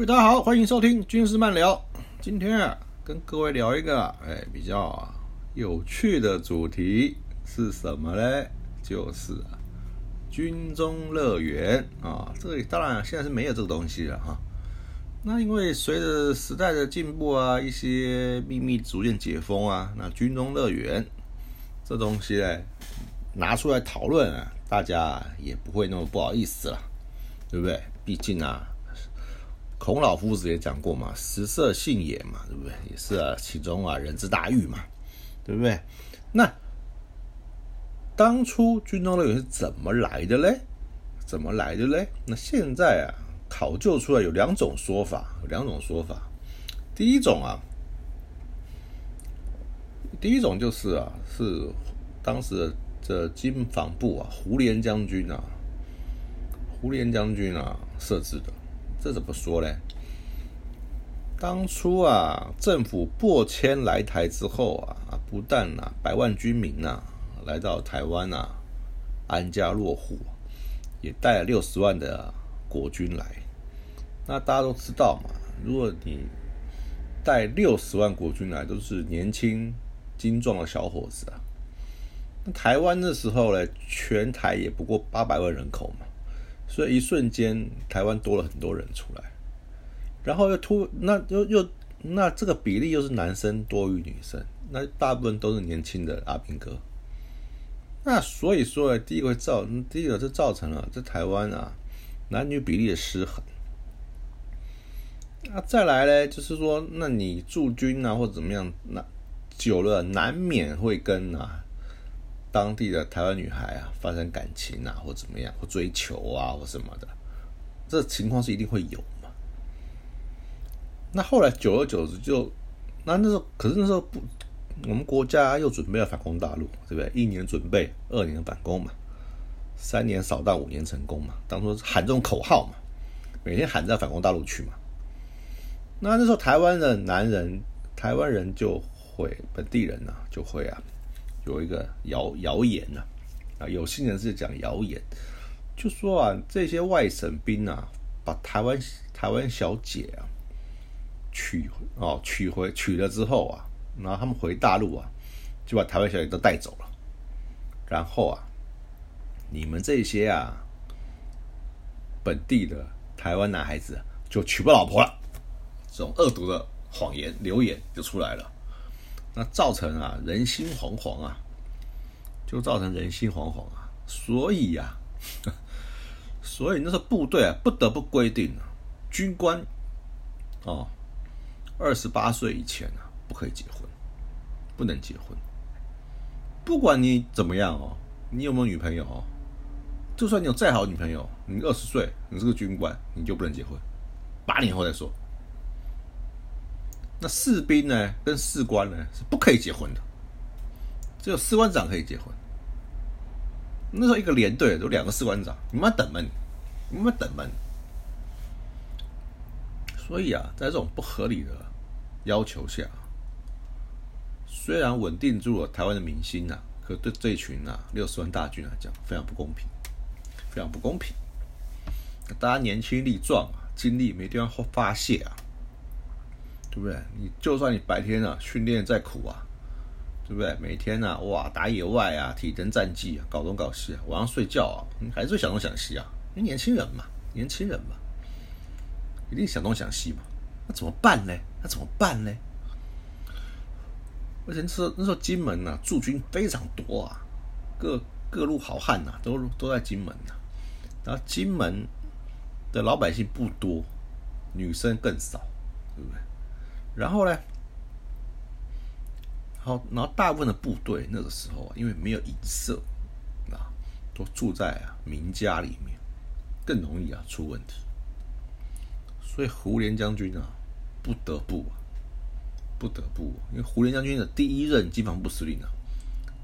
各位大家好，欢迎收听军事漫聊。今天啊，跟各位聊一个哎比较啊有趣的主题是什么呢？就是军中乐园啊。这里当然现在是没有这个东西了哈。那因为随着时代的进步啊，一些秘密逐渐解封啊，那军中乐园这东西呢拿出来讨论啊，大家也不会那么不好意思了，对不对？毕竟啊。孔老夫子也讲过嘛，“食色性也”嘛，对不对？也是啊，其中啊，人之大欲嘛，对不对？那当初军中乐园是怎么来的嘞？怎么来的嘞？那现在啊，考究出来有两种说法，有两种说法。第一种啊，第一种就是啊，是当时的这经防部啊，胡琏将军啊，胡琏将军啊设置的。这怎么说呢？当初啊，政府破迁来台之后啊，不但啊百万军民呐来到台湾啊安家落户，也带了六十万的国军来。那大家都知道嘛，如果你带六十万国军来，都是年轻精壮的小伙子啊。那台湾那时候呢，全台也不过八百万人口嘛。所以一瞬间，台湾多了很多人出来，然后又突那又又那这个比例又是男生多于女生，那大部分都是年轻的阿兵哥。那所以说，第一个造第一个就造成了在台湾啊男女比例的失衡。那再来呢，就是说，那你驻军啊或者怎么样，那久了难免会跟啊。当地的台湾女孩啊，发生感情啊，或怎么样，或追求啊，或什么的，这情况是一定会有嘛。那后来久而久之，就那那时候，可是那时候不，我们国家又准备要反攻大陆，对不对？一年准备，二年反攻嘛，三年扫荡，五年成功嘛。当初喊这种口号嘛，每天喊着反攻大陆去嘛。那那时候台湾的男人，台湾人就会本地人呐，就会啊。有一个谣谣言呐，啊，有心人士讲谣言，就说啊，这些外省兵啊，把台湾台湾小姐啊娶哦娶回娶了之后啊，然后他们回大陆啊，就把台湾小姐都带走了，然后啊，你们这些啊本地的台湾男孩子就娶不老婆了，这种恶毒的谎言流言就出来了。那造成啊人心惶惶啊，就造成人心惶惶啊，所以呀，所以那时候部队啊不得不规定啊，军官哦，二十八岁以前啊不可以结婚，不能结婚，不管你怎么样哦，你有没有女朋友哦，就算你有再好女朋友，你二十岁，你是个军官，你就不能结婚，八年后再说。那士兵呢，跟士官呢是不可以结婚的，只有士官长可以结婚。那时候一个连队有两个士官长，你们等嘛，你们等嘛。所以啊，在这种不合理的要求下，虽然稳定住了台湾的民心呐，可对这群啊六十万大军来讲，非常不公平，非常不公平。大家年轻力壮啊，精力没地方发泄啊。对不对？你就算你白天啊训练再苦啊，对不对？每天啊哇打野外啊，体能战绩啊，搞东搞西啊，晚上睡觉啊，你还是想东想西啊。因为年轻人嘛，年轻人嘛，一定想东想西嘛。那怎么办呢？那怎么办呢？而且那时候那时候金门呐、驻军非常多啊，各各路好汉呐、都都在金门呐、然后金门的老百姓不多，女生更少，对不对？然后呢，好，然后大部分的部队那个时候，因为没有营舍啊，都住在啊民家里面，更容易啊出问题。所以胡琏将军啊，不得不啊，不得不，因为胡琏将军的第一任机防部司令啊，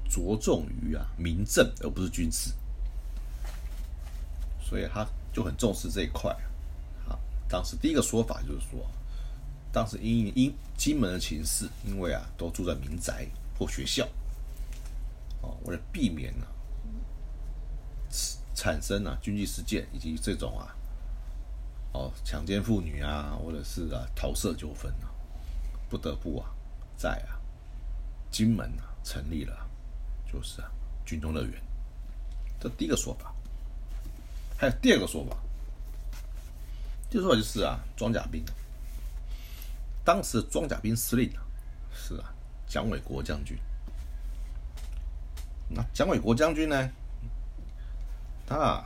着重于啊民政而不是军事，所以他就很重视这一块啊。当时第一个说法就是说，当时因因金门的情势，因为啊都住在民宅或学校，哦，为了避免呢、产生啊军纪事件以及这种啊哦强奸妇女啊，或者是啊桃色纠纷啊，不得不啊在啊金门啊成立了就是啊军中乐园，这第一个说法。还有第二个说法，第二个说法就是啊装甲兵，当时的装甲兵司令是啊蒋纬国将军。那蒋纬国将军呢，他啊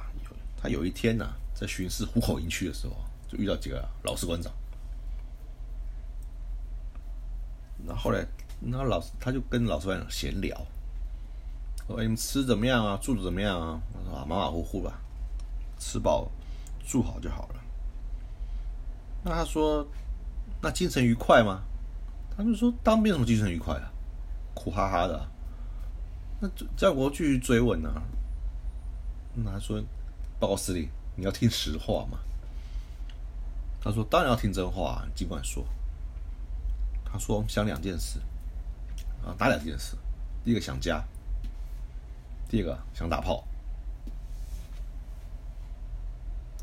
他有一天呢、在巡视虎口营区的时候，就遇到几个老士官长。那后来，那老师他就跟老师官长闲聊，说：“，你们吃怎么样啊？住的怎么样啊？”我说：“啊，马马虎虎吧，吃饱住好就好了。”那他说：“那精神愉快吗？”他就说：“当兵什么精神愉快啊？苦哈哈的、那战国继续追问呢、那他说：“报告司令，你要听实话吗？”他说：“当然要听真话、尽管说。”他说：“想两件事啊，哪两件事？第一个想家，第二个想打炮。”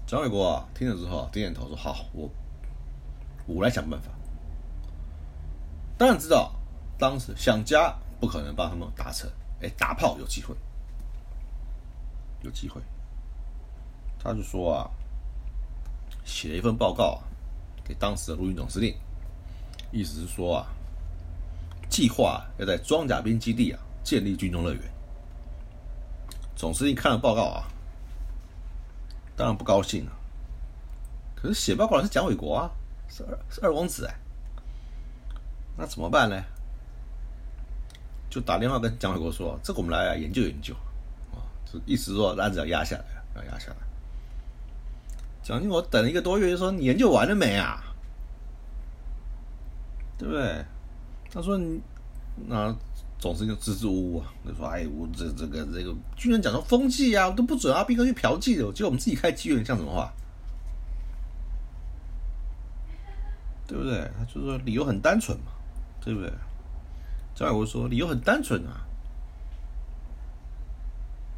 蒋纬国啊，听了之后点点头说：“好，我我来想办法。”当然知道，当时想家不可能帮他们达成，哎，打炮有机会，有机会。他就说啊，写了一份报告、啊、给当时的陆军总司令，意思是说啊，计划要在装甲兵基地啊建立军中乐园。总司令看了报告啊，当然不高兴了、可是写报告的是蒋纬国啊，是二是二公子哎，那怎么办呢？就打电话跟蒋纬国说：“这个我们来啊研究研究，啊，就意思说案子要压下来，要压下来。”蒋经国等了一个多月，就说：“你研究完了没啊？对不对？”他说：“你那总是就支支吾吾啊，就说：‘哎，我这这个这个军人讲说风纪啊，都不准啊，兵哥去嫖妓的，结果我们自己开妓院，像什么话？对不对？他就说理由很单纯嘛，对不对？”张海国说：“理由很单纯啊，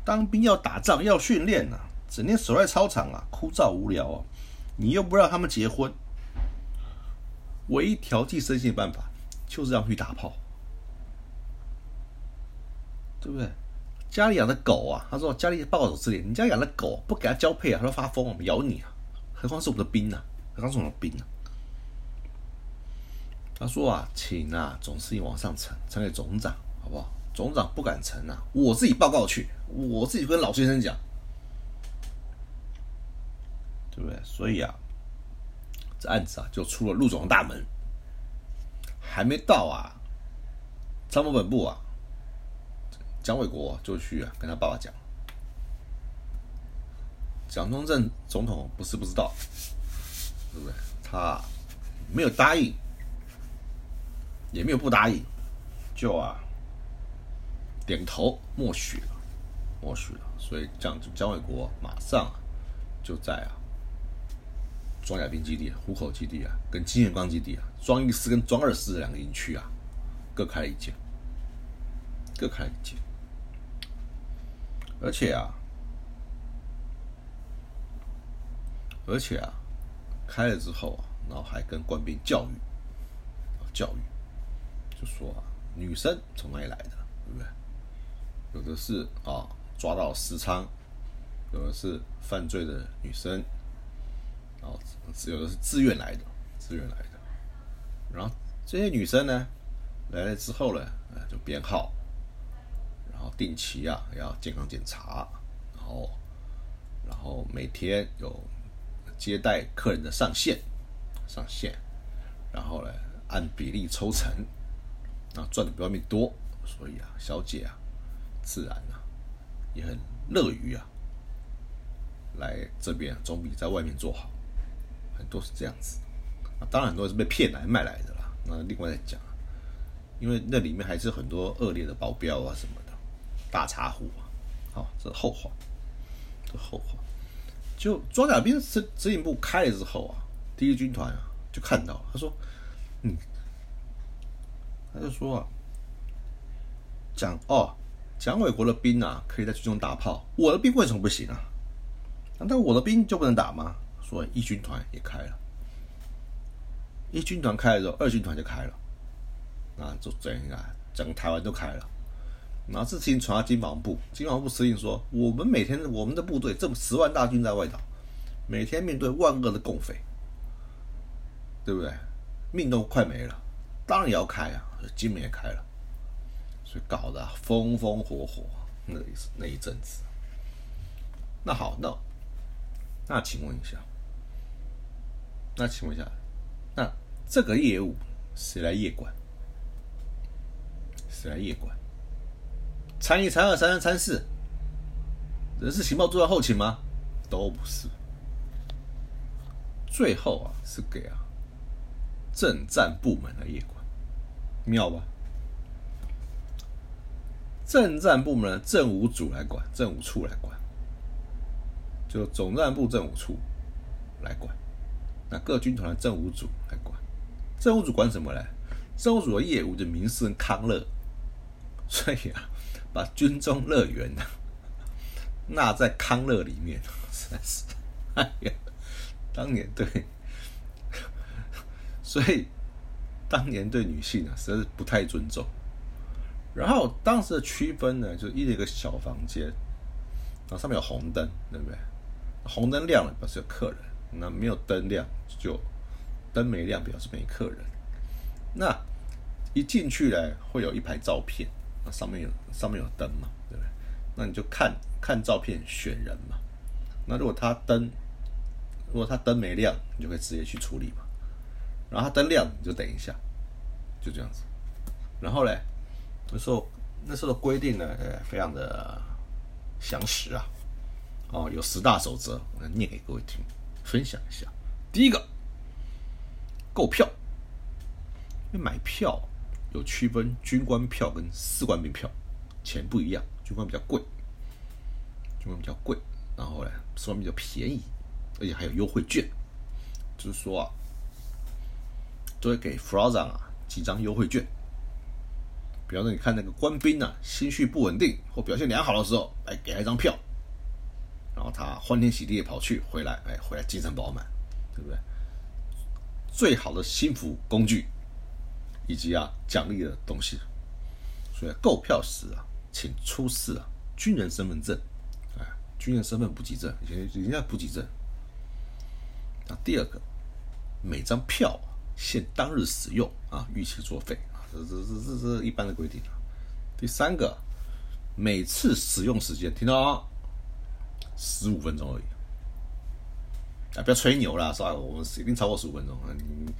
当兵要打仗要训练、啊，整天守在操场啊，枯燥无聊啊，你又不让他们结婚，唯一调剂身心的办法就是让去打炮，对不对？家里养的狗啊，他说家里报告总司令，你家养的狗不给它交配啊，它会发疯，我们咬你啊，何况是我们的兵呢、啊？何况是我们的兵呢、啊？”他说啊，请啊总司令往上呈，呈给总长，好不好？总长不敢呈啊，我自己报告去，我自己跟老先生讲，对不对？所以啊，这案子啊就出了陆总的大门，还没到啊，参谋本部啊，蒋纬国就去啊跟他爸爸讲，蒋中正总统不是不知道，对不对？他没有答应。也没有不答应，就啊点头默许了，默许了。所以蒋蒋纬国马上就在啊装甲兵基地、虎口基地啊，跟金元光基地啊，装一师跟装二师这两个营区啊，各开了一间，各开了一间。而且啊，而且啊，开了之后啊，然后还跟官兵教育，教育。就说啊，女生从哪里来的，对不对？有的是啊，抓到私娼，有的是犯罪的女生，然后有的是自愿来的，自愿来的。然后这些女生呢，来了之后呢，就编号，然后定期啊要健康检查，然后然后每天有接待客人的上限上限，然后呢按比例抽成，啊赚的比外面多，所以啊小姐啊自然啊也很乐于啊来这边，总比在外面做好，很多是这样子。啊，当然很多是被骗来卖来的啦。那另外再讲，因为那里面还是很多恶劣的保镖啊什么的，大茶壶啊，好，这是后话，这后话。就装甲兵司司令部开了之后啊，第一军团啊就看到，他说，嗯，他就说啊，讲哦，蒋纬国的兵啊可以在军中打炮，我的兵为什么不行啊？难道我的兵就不能打吗？所以一军团也开了。一军团开了之后，二军团就开了，啊，就整个整个台湾都开了。然后这事情传到金防部，金防部司令说：“我们每天我们的部队这么十万大军在外岛，每天面对万恶的共匪，对不对？命都快没了，当然也要开啊！金门也开了，所以搞得风风火火，那一那一阵子。那好，那那请问一下，那请问一下。”那这个业务谁来业管？谁来业管？参一、参二、参三、参四，人事情报做到后勤吗？都不是。最后啊，是给啊政战部门来业管，妙吧？政战部门的政务组来管，政务处来管，就总战部政务处来管。那各军团的政务组来管，政务组管什么呢？政务组的业务就民生康乐，所以啊，把军中乐园呢 纳在康乐里面，实在是，哎呀，当年对，所以当年对女性啊，实在是不太尊重。然后当时的区分呢，就一一个小房间，然后上面有红灯，对不对？红灯亮了，表示有客人。那没有灯亮，就灯没亮，表示没客人。那一进去呢，会有一排照片，那上面有上面有灯嘛，对不对？那你就看看照片选人嘛。那如果他灯，如果他灯没亮，你就可以直接去处理嘛。然后它灯亮，你就等一下，就这样子。然后嘞，那时候那时候的规定呢，呃，非常的详实啊。哦，有十大守则，我念给各位听。分享一下，第一个，购票，因为买票有区分军官票跟士官兵票，钱不一样，军官比较贵，军官比较贵，然后呢，士官比较便宜，而且还有优惠券，就是说啊，都会给 f r o z e n 啊几张优惠券，比方说你看那个官兵啊心绪不稳定或表现良好的时候，哎给他一张票。然后他欢天喜地的跑去，回来，哎，回来精神饱满，对不对？最好的幸福工具，以及啊奖励的东西。所以购票时啊，请出示啊军人身份证，哎，军人身份补给证，人人家补给证。那第二个，每张票限当日使用啊，逾期作废啊，这这这这这一般的规定啊。第三个，每次使用时间，听到啊？十五分钟而已，啊，不要吹牛啦，是吧？我们一定超过十五分钟啊！你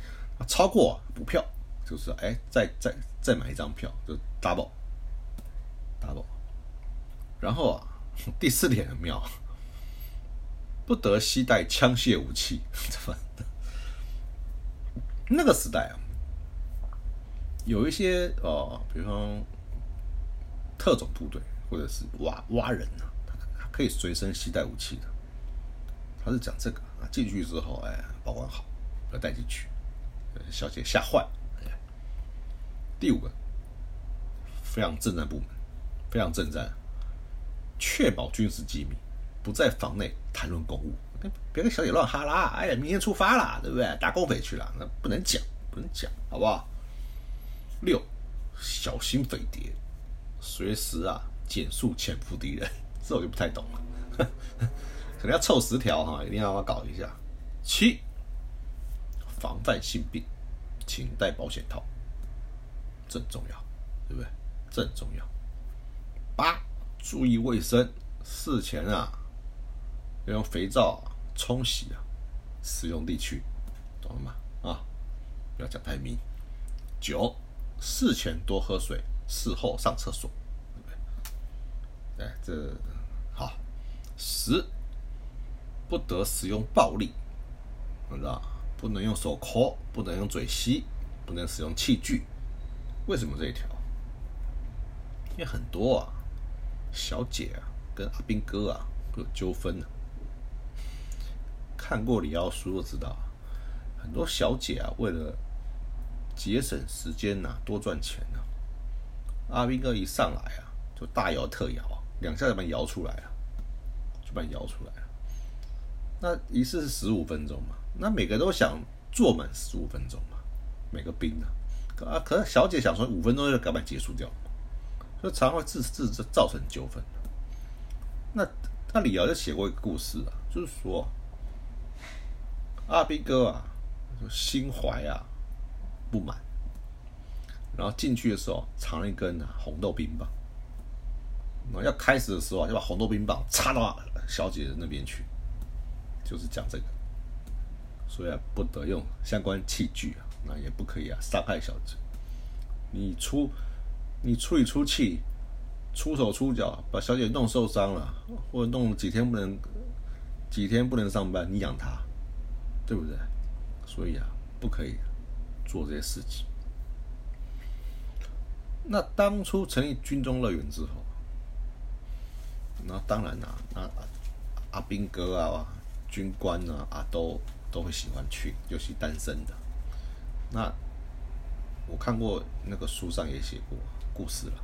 超过补票，就是哎，再再再买一张票，就 double double。然后啊，第四点很妙，不得携带枪械武器。怎么？那个时代啊，有一些哦，比方特种部队或者是挖挖人啊。可以随身携带武器的，他是讲这个啊，进去之后，哎，保管好，要带进去，小姐吓坏。第五个，非常正战部门，非常正战，确保军事机密，不在房内谈论公务，别跟小姐乱哈拉。哎呀，明天出发了，对不对？打共匪去了，那不能讲，不能讲，好不好？六，小心匪谍，随时啊，减速潜伏敌人。这我就不太懂了，可能要凑十条哈，一定要搞一下。七，防范性病，请带保险套，这很重要，对不对？这很重要。八，注意卫生，事前啊要用肥皂冲洗啊，使用地区，懂了吗？啊，不要讲太密。九，事前多喝水，事后上厕所，对不对？哎，这好。十，不得使用暴力，知道不能用手抠，不能用嘴吸，不能使用器具。为什么这一条？因为很多啊，小姐啊跟阿兵哥啊有纠纷呢。看过李奥书都知道，很多小姐啊为了节省时间呐，多赚钱呐，阿兵哥一上来啊就大摇特摇，两下就把你摇出来了，就把你摇出来了。那一次是十五分钟嘛，那每个都想坐满十五分钟嘛，每个兵啊。啊，可是小姐想说五分钟就赶快结束掉，所以常会自自造成纠纷。那那李瑶就写过一个故事啊，就是说阿兵哥啊，心怀啊不满，然后进去的时候藏了一根啊红豆冰棒，那要开始的时候就把红豆冰棒插到小姐的那边去，就是讲这个，所以啊不得用相关器具啊。那也不可以啊，伤害小姐。你出你出一出气，出手出脚，把小姐弄受伤了，或者弄几天不能几天不能上班，你养她，对不对？所以啊，不可以做这些事情。那当初成立军中乐园之后，那当然啦，那阿兵哥啊、军官啊啊都都会喜欢去，尤其单身的。那我看过那个书上也写过故事了，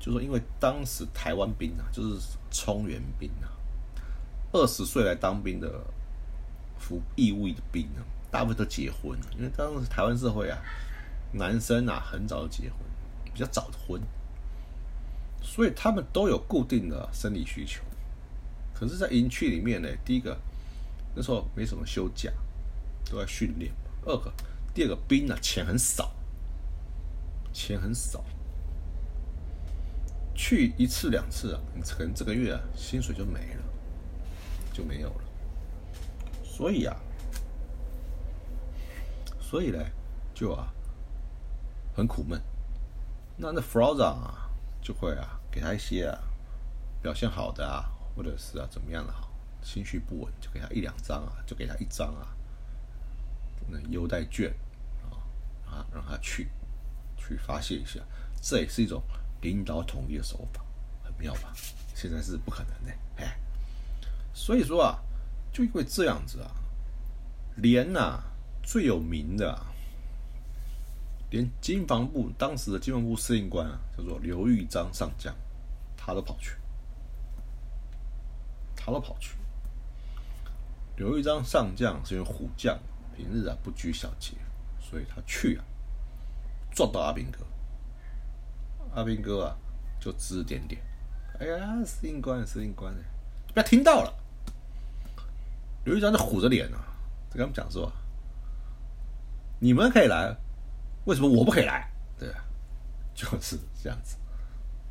就说因为当时台湾兵啊，就是充援兵啊，二十岁来当兵的服义务的兵啊，大部分都结婚了，因为当时台湾社会啊，男生啊很早就结婚，比较早的婚，所以他们都有固定的生理需求。可是，在营区里面呢，第一个那时候没什么休假，都在训练；二个。第二个兵啊，钱很少，钱很少，去一次两次啊，你可能这个月啊薪水就没了，就没有了。所以啊，所以呢，就啊很苦闷。那那弗劳长啊，就会啊给他一些啊表现好的啊，或者是啊怎么样的哈，情绪不稳，就给他一两张啊，就给他一张啊。那优待券啊啊，让他去去发泄一下，这也是一种领导统一的手法，很妙吧？现在是不可能的，哎，所以说啊，就因为这样子啊，连呐最有名的，啊连金防部当时的金防部司令官啊，叫做刘玉章上将，他都跑去，他都跑去。刘玉章上将是因为虎将。平日啊不拘小节，所以他去啊撞到阿兵哥，阿兵哥啊就指指点点，哎呀，司令官，司令官，不要听到了。刘玉章就虎着脸啊，就跟他们讲说：“你们可以来，为什么我不可以来？”对，就是这样子。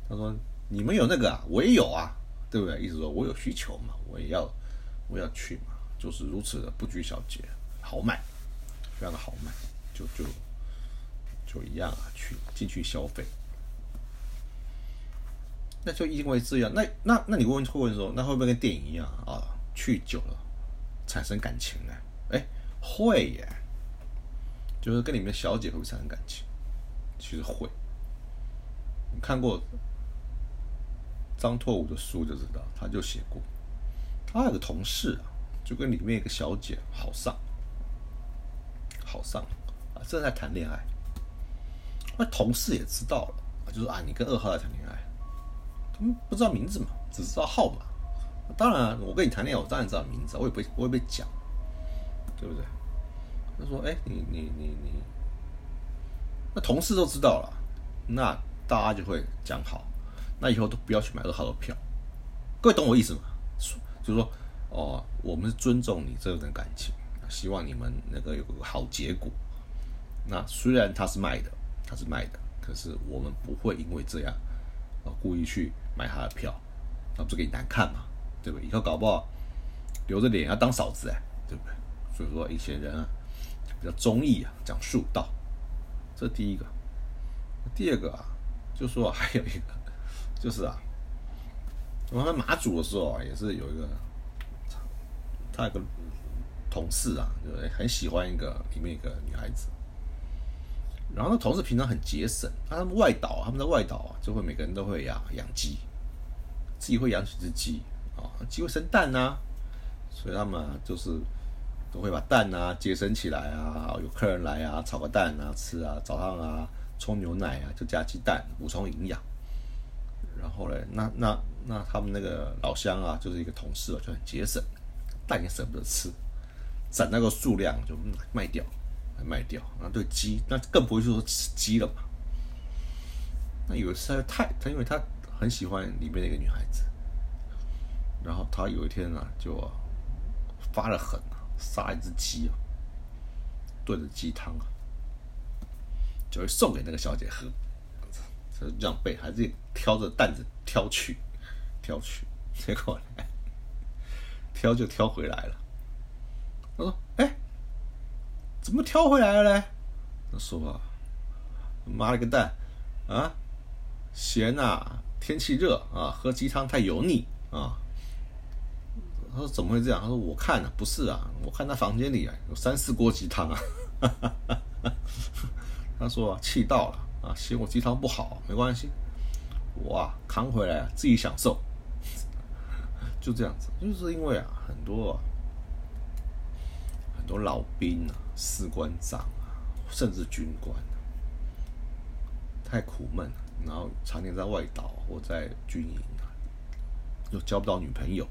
他说：“你们有那个啊，我也有啊，对不对？意思说我有需求嘛，我也要，我要去嘛，就是如此的不拘小节。”豪迈，非常的好买，就就就一样啊，去进去消费。那就因为这样，那那那你问会问说，那会不会跟电影一样啊？去久了产生感情呢？哎，会耶，就是跟里面小姐会不会产生感情？其实会。你看过张拓武的书就知道，他就写过，他有个同事啊，就跟里面一个小姐好上。好上啊，正在谈恋爱，那同事也知道了，就说啊，你跟二号在谈恋爱，他们不知道名字嘛，只知道号码。当然，我跟你谈恋爱，我当然知道名字，我也不会，我也不会讲，对不对？他说，哎，你你你你，那同事都知道了，那大家就会讲好，那以后都不要去买二号的票。各位懂我意思吗？就是说，哦，我们是尊重你这段感情。希望你们那个有个好结果。那虽然他是卖的，他是卖的，可是我们不会因为这样啊，故意去买他的票，那不是给你难看嘛，对不对？以后搞不好留着脸要当嫂子哎，对不对？所以说一些人啊比较忠义啊，讲术道，这第一个。第二个啊，就说还有一个，就是啊，我们马祖的时候啊，也是有一个他有个同事啊，对很喜欢一个里面一个女孩子。然后那同事平常很节省，他们外岛，他们在外岛啊，就会每个人都会养养鸡，自己会养几只鸡啊，鸡会生蛋呐，所以他们就是都会把蛋啊节省起来啊，有客人来啊，炒个蛋啊吃啊，早上啊冲牛奶啊就加鸡蛋补充营养。然后嘞，那那那他们那个老乡啊，就是一个同事啊就很节省，蛋也舍不得吃，攒那个数量就卖掉。卖掉，那对鸡，那更不会说吃鸡了嘛。那有一次太他，因为他很喜欢里面的一个女孩子，然后他有一天啊，就发了狠啊，杀一只鸡，炖的鸡汤啊，就会送给那个小姐喝。是这样背，还是挑着担子挑去，挑去，结果呢挑就挑回来了。他说：“哎。”怎么挑回来了嘞？他说：“妈了个蛋啊，咸呐！天气热啊，喝鸡汤太油腻啊。”他说：“怎么会这样？”他说：“我看啊，不是啊，我看他房间里啊有三四锅鸡汤啊。”他说：“气到了啊，嫌我鸡汤不好，没关系，我扛回来自己享受。”就这样子，就是因为啊，很多很多老兵啊。士官长啊，甚至军官，太苦闷了。然后常年在外岛或在军营啊，又交不到女朋友，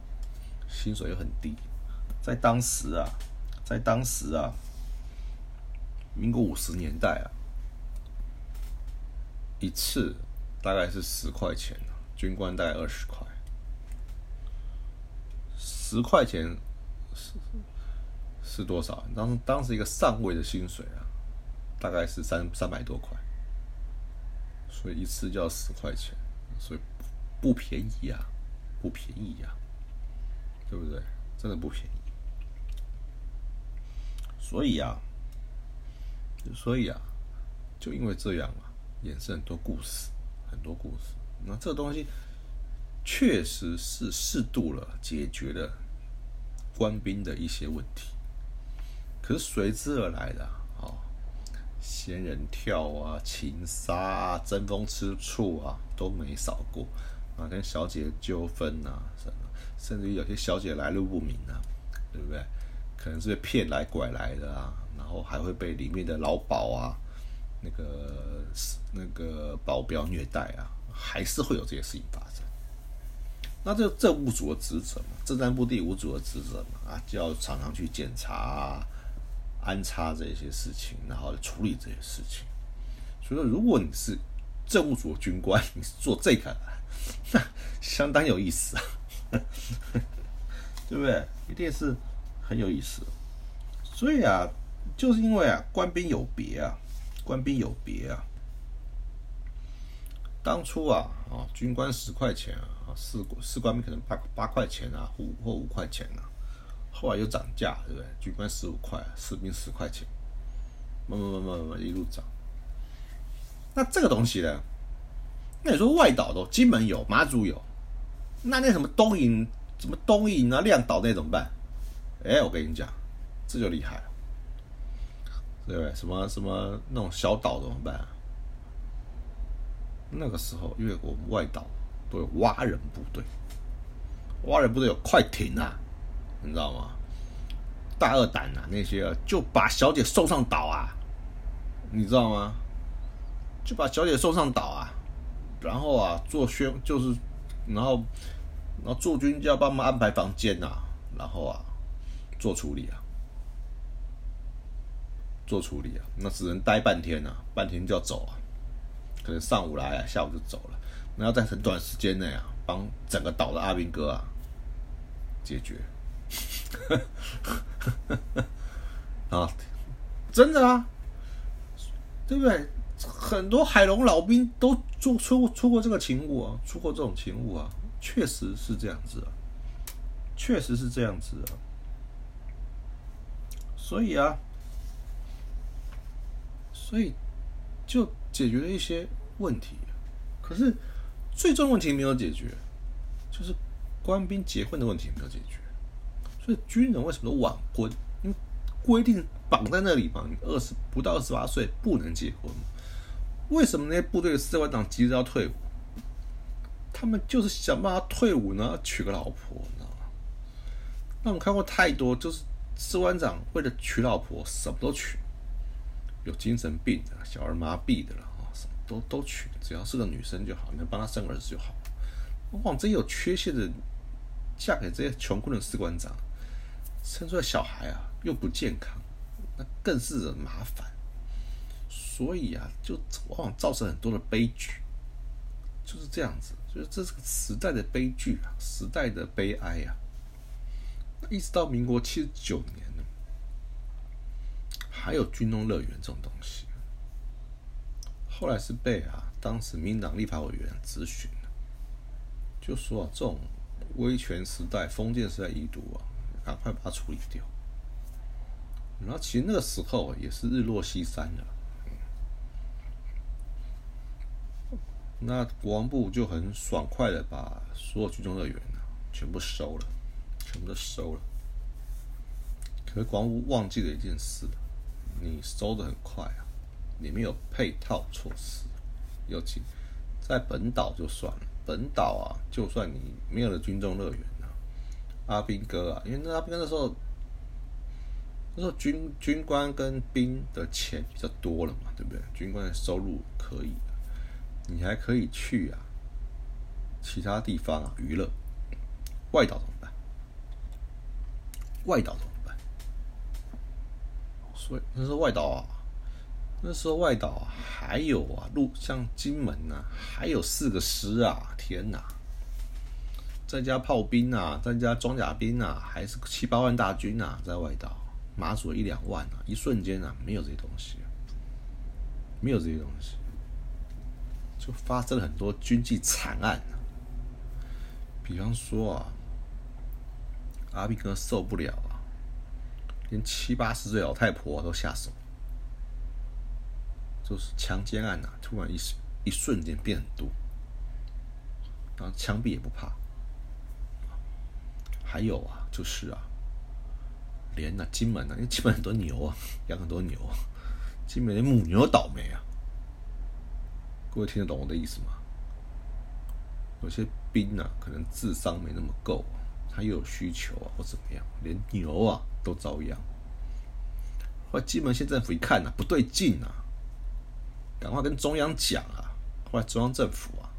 薪水又很低。在当时啊，在当时啊，民国五十年代啊，一次大概是十块钱，军官大概二十块，十块钱是。是多少？当当时一个上尉的薪水啊，大概是三三百多块，所以一次就要十块钱，所以不便宜呀，不便宜呀，对不对？真的不便宜。所以啊，所以啊，就因为这样啊，衍生很多故事，很多故事。那这东西确实是适度了解决了官兵的一些问题。可是随之而来的啊，仙人跳啊、情杀啊、争风吃醋啊，都没少过啊。跟小姐纠纷啊，什么，甚至于有些小姐来路不明啊，对不对？可能是被骗来拐来的啊，然后还会被里面的老鸨啊、那个那个保镖虐待啊，还是会有这些事情发生。那这政务组的职责嘛，政战部第五组的职责嘛，啊，就要常常去检查。安插这些事情，然后处理这些事情。所以说，如果你是政务组的军官，你是做这个，那相当有意思啊，对不对？一定是很有意思。所以啊，就是因为啊，官兵有别啊，官兵有别啊。当初啊，啊，军官十块钱啊，士士官兵可能八八块钱啊，五或五块钱啊。后来又涨价，对不对？军官十五块，士兵十块钱，慢慢慢慢慢慢一路涨。那这个东西呢？那你说外岛都金门有，马祖有，那那什么东引，什么东引啊、亮岛那怎么办？哎，我跟你讲，这就厉害了，对不对？什么什么那种小岛怎么办？那个时候，因为我们外岛都有蛙人部队，蛙人部队有快艇啊。你知道吗？大二胆啊，那些啊就把小姐送上岛啊，你知道吗？就把小姐送上岛啊，然后啊做宣就是，然后然后驻军就要帮忙安排房间呐，然后啊做处理啊，做处理啊，那只能待半天啊，半天就要走啊，可能上午来啊，下午就走了，那要在很短时间内啊，帮整个岛的阿兵哥啊解决。啊，真的啊，对不对？很多海龙老兵都做出出过这个勤务啊，出过这种勤务啊，确实是这样子啊，确实是这样子啊。所以啊，所以就解决了一些问题，可是最重要问题没有解决，就是官兵结婚的问题没有解决。所以军人为什么都晚婚？因为规定绑在那里嘛，你二十不到二十八岁不能结婚。为什么那些部队的士官长急着要退伍？他们就是想办法退伍呢，娶个老婆，你知道吗？那我们看过太多，就是士官长为了娶老婆，什么都娶，有精神病的、小儿麻痹的了啊，什么都都娶，只要是个女生就好，能帮他生儿子就好。往往这些有缺陷的，嫁给这些穷困的士官长，生出来小孩啊又不健康，那更是麻烦。所以啊，就往往造成很多的悲剧，就是这样子。就是这是个时代的悲剧啊，时代的悲哀啊。一直到民国七十九年呢，还有军中乐园这种东西。后来是被啊，当时民党立法委员咨询就说啊，这种威权时代、封建时代遗毒啊，赶快把它处理掉。然后其实那个时候也是日落西山了。那国防部就很爽快的把所有军中乐园啊全部收了，全部都收了。可是国防部忘记了一件事，你收的很快啊，你没有配套措施。尤其在本岛就算了，本岛啊，就算你没有了军中乐园啊，阿兵哥啊，因为那阿兵哥那时候那时候军军官跟兵的钱比较多了嘛，对不对？军官的收入可以。你还可以去啊，其他地方啊娱乐，外岛怎么办？外岛怎么办？所以那时候外岛啊，那时候外岛还有啊路像金门呐，还有四个师啊，天哪！再加炮兵啊，再加装甲兵啊，还是七八万大军啊，在外岛马祖一两万啊，一瞬间啊没有这些东西，没有这些东西。发生了很多军纪惨案，比方说啊，阿兵哥受不了啊，连七八十岁老太婆都下手，就是强奸案呐，突然一一瞬间变很多，然后枪毙也不怕，还有啊，就是啊，连那金门啊，因为金门很多牛啊，养很多牛，金门连母牛倒霉啊。各位听得懂我的意思吗？有些兵啊，可能智商没那么够，他又有需求啊，或怎么样，连牛啊都遭殃。后来金门县政府一看啊，不对劲啊，赶快跟中央讲啊。后来中央政府啊，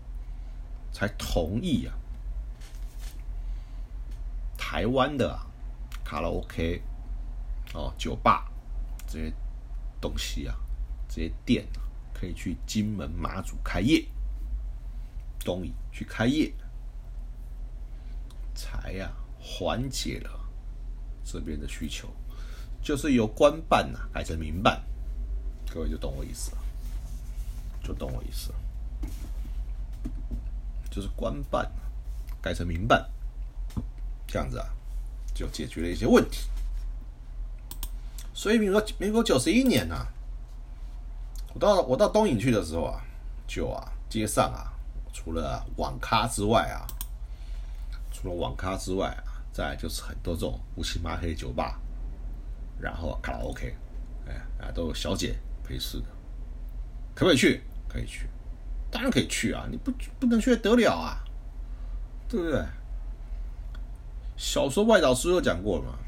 才同意啊，台湾的啊卡拉 OK 哦、酒吧这些东西啊，这些店。可以去金门、马祖开业，东引去开业，才呀缓解了这边的需求，就是由官办呐改成民办，各位就懂我意思了，就懂我意思了，就是官办改成民办，这样子啊，就解决了一些问题。所以，民国民国九十一年呐。我到我到东引去的时候啊，就啊街上啊，除了网咖之外啊，除了网咖之外啊，再就是很多这种乌漆麻黑酒吧，然后卡拉 OK，哎啊都有小姐陪侍的，可不可以去？可以去，当然可以去啊！你不不能去得了啊，对不对？小说外岛书有讲过嘛，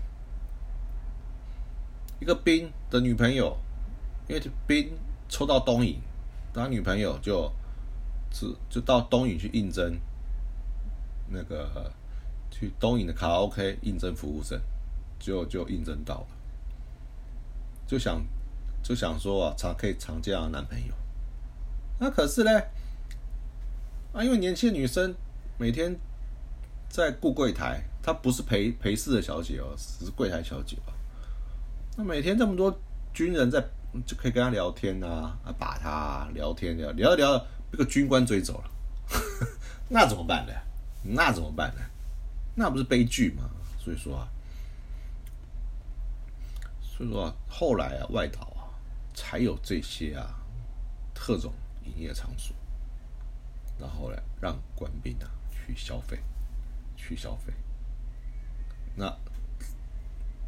一个兵的女朋友，因为这兵。抽到东影，他女朋友就，就就到东影去应征，那个去东影的卡拉 OK 应征服务生，就就应征到了，就想就想说啊，常可以常见到男朋友，那可是呢，啊，因为年轻女生每天在顾柜台，她不是陪陪侍的小姐哦，只是柜台小姐哦，那每天这么多军人在。就可以跟他聊天啊，啊，把他、啊、聊天聊聊一聊，被个军官追走了，那怎么办呢？那怎么办呢？那不是悲剧吗？所以说啊，所以说啊，后来啊，外岛啊，才有这些啊特种营业场所，然后呢，让官兵啊去消费，去消费。那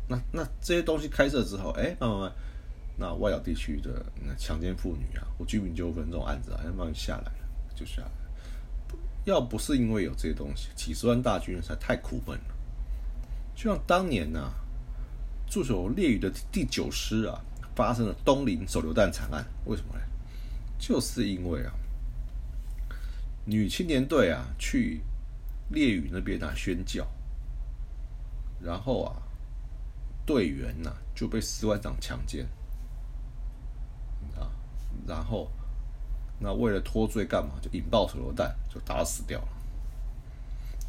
那那这些东西开设之后，哎，慢慢慢，那外岛地区的那强奸妇女啊，或居民纠纷这种案子啊，慢慢下来了，就下来了。要不是因为有这些东西，几十万大军才太苦闷了。就像当年呐、驻守烈屿的第九师啊，发生了东林手榴弹惨案，为什么呢？就是因为啊，女青年队啊去烈屿那边啊宣教，然后啊，队员呐、就被士官长强奸，然后那为了脱罪干嘛，就引爆手榴弹，就打死掉了。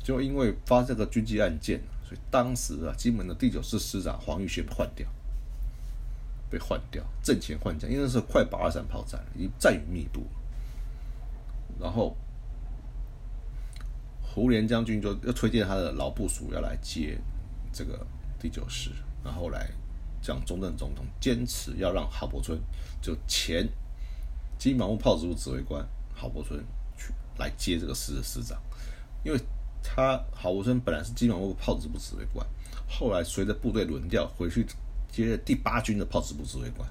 就因为发这个军机案件，所以当时啊，金门的第九师师长黄玉轩换掉，被换掉，阵前换将，因为那时候快八二三炮战了，已经战云密布。然后胡琏将军就又推荐他的老部属要来接这个第九师，然后来讲中正总统坚持要让郝柏村就前金马木炮支部指挥官郝柏村去来接这个师的师长，因为他郝柏村本来是金马木炮支部指挥官，后来随着部队轮调回去接第八军的炮支部指挥官，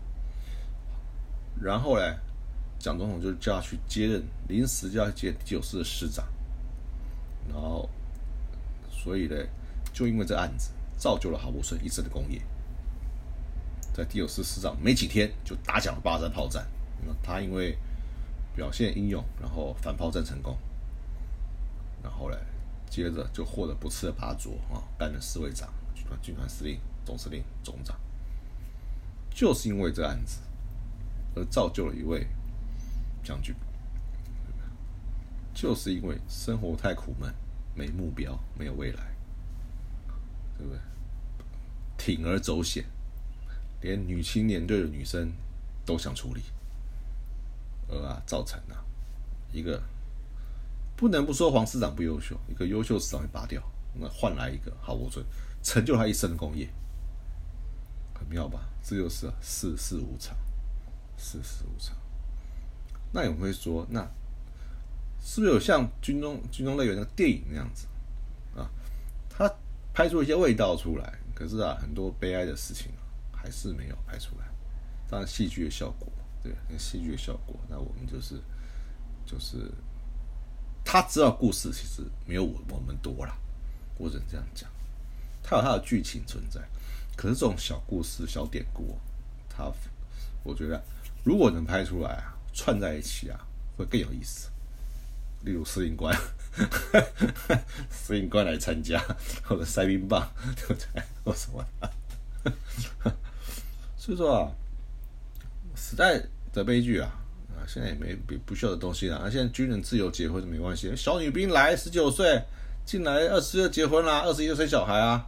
然后呢，蒋总统就叫他去接任临时就要接第九师的师长，然后所以呢，就因为这案子造就了郝柏村一生的功业。在第九师师长没几天就打响了八三炮战，那他因为表现英勇，然后反炮战成功，然后呢，接着就获得不次的拔擢啊，担任侍卫长、军团军团司令、总司令、总长，就是因为这案子而造就了一位将军，就是因为生活太苦闷，没目标，没有未来，对不对？铤而走险。连女青年队的女生都想处理，而啊，造成啊一个不能不说黄市长不优秀，一个优秀市长被拔掉，那换来一个郝柏村，成就他一生的功业，很妙吧？这就是世事无常，世事无常。那有人会说，那是不是有像军中军中乐园那个电影那样子啊？他拍出一些味道出来，可是啊，很多悲哀的事情。还是没有拍出来，当然戏剧的效果，对，那戏剧效果，那我们就是就是他知道故事其实没有我我们多啦，我只能这样讲，他有他的剧情存在，可是这种小故事、小典故，他我觉得如果能拍出来啊，串在一起啊，会更有意思。例如司令官，司令官来参加，或者塞冰棒，对不对？或什么？所以说啊，时代的悲剧啊，啊，现在也没不不需要的东西了。啊，现在军人自由结婚是没关系，小女兵来十九岁进来，二十就结婚啦，二十一就生小孩啊，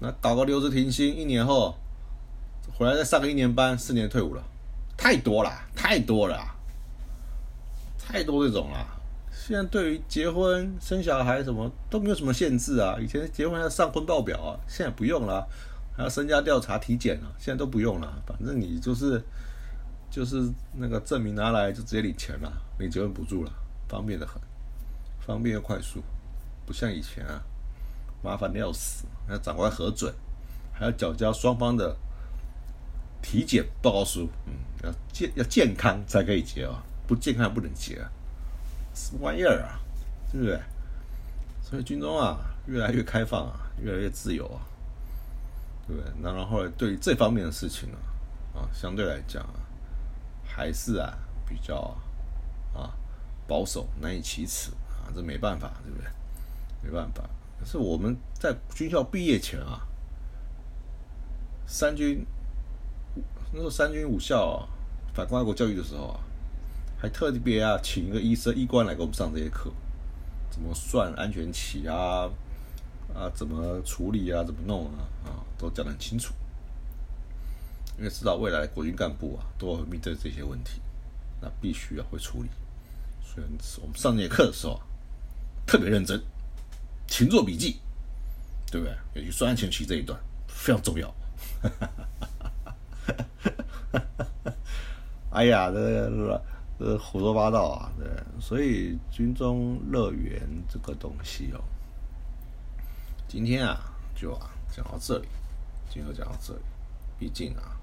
那搞个留职停薪，一年后回来再上个一年班，四年退伍了，太多了，太多了，太多这种了。现在对于结婚生小孩什么都没有什么限制啊，以前结婚要上婚报表啊，现在不用了。还要身家调查、体检啊，现在都不用了，反正你就是就是那个证明拿来就直接领钱了，领结婚补助了，方便的很，方便又快速，不像以前啊，麻烦的要死，要长官核准，还要缴交双方的体检报告书，嗯，要健要健康才可以结啊，不健康不能结啊，什么玩意儿啊，对不对？所以军中啊，越来越开放啊，越来越自由啊。对不对？那然后对这方面的事情呢，啊，相对来讲啊，还是啊比较啊保守，难以启齿啊，这没办法，对不对？没办法。可是我们在军校毕业前啊，三军那时候三军武校啊，反攻爱国教育的时候啊，还特别啊请一个医生医官来给我们上这些课，怎么算安全期啊，啊怎么处理啊，怎么弄啊，啊都讲得很清楚。因为知道未来国军干部啊，都会面对这些问题，那必须啊会处理。所以我们上节课的时候啊，特别认真，勤做笔记，对不对？尤其双安前期这一段非常重要。哎呀，这个这胡说八道啊！对，所以军中乐园这个东西哦，今天啊就啊讲到这里，今天就讲到这里，毕竟啊。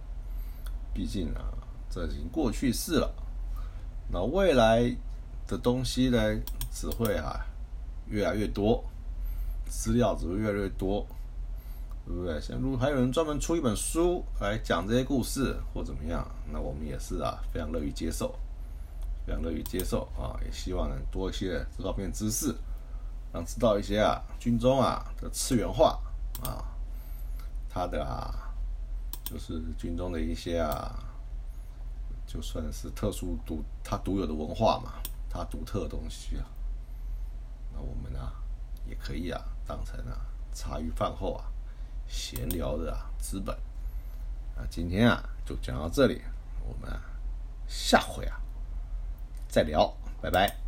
毕竟啊，这已经过去式了。那未来的东西呢，只会啊越来越多，资料只会越来越多，对不对？像如果还有人专门出一本书来讲这些故事或怎么样，那我们也是啊，非常乐于接受，非常乐于接受啊，也希望能多一些这方面知识，让知道一些啊军中啊的次元化啊，它的啊。就是军中的一些啊，就算是特殊独它独有的文化嘛，它独特的东西啊，那我们啊也可以啊当成啊茶余饭后啊闲聊的啊资本。啊，今天啊就讲到这里，我们啊下回啊再聊，拜拜。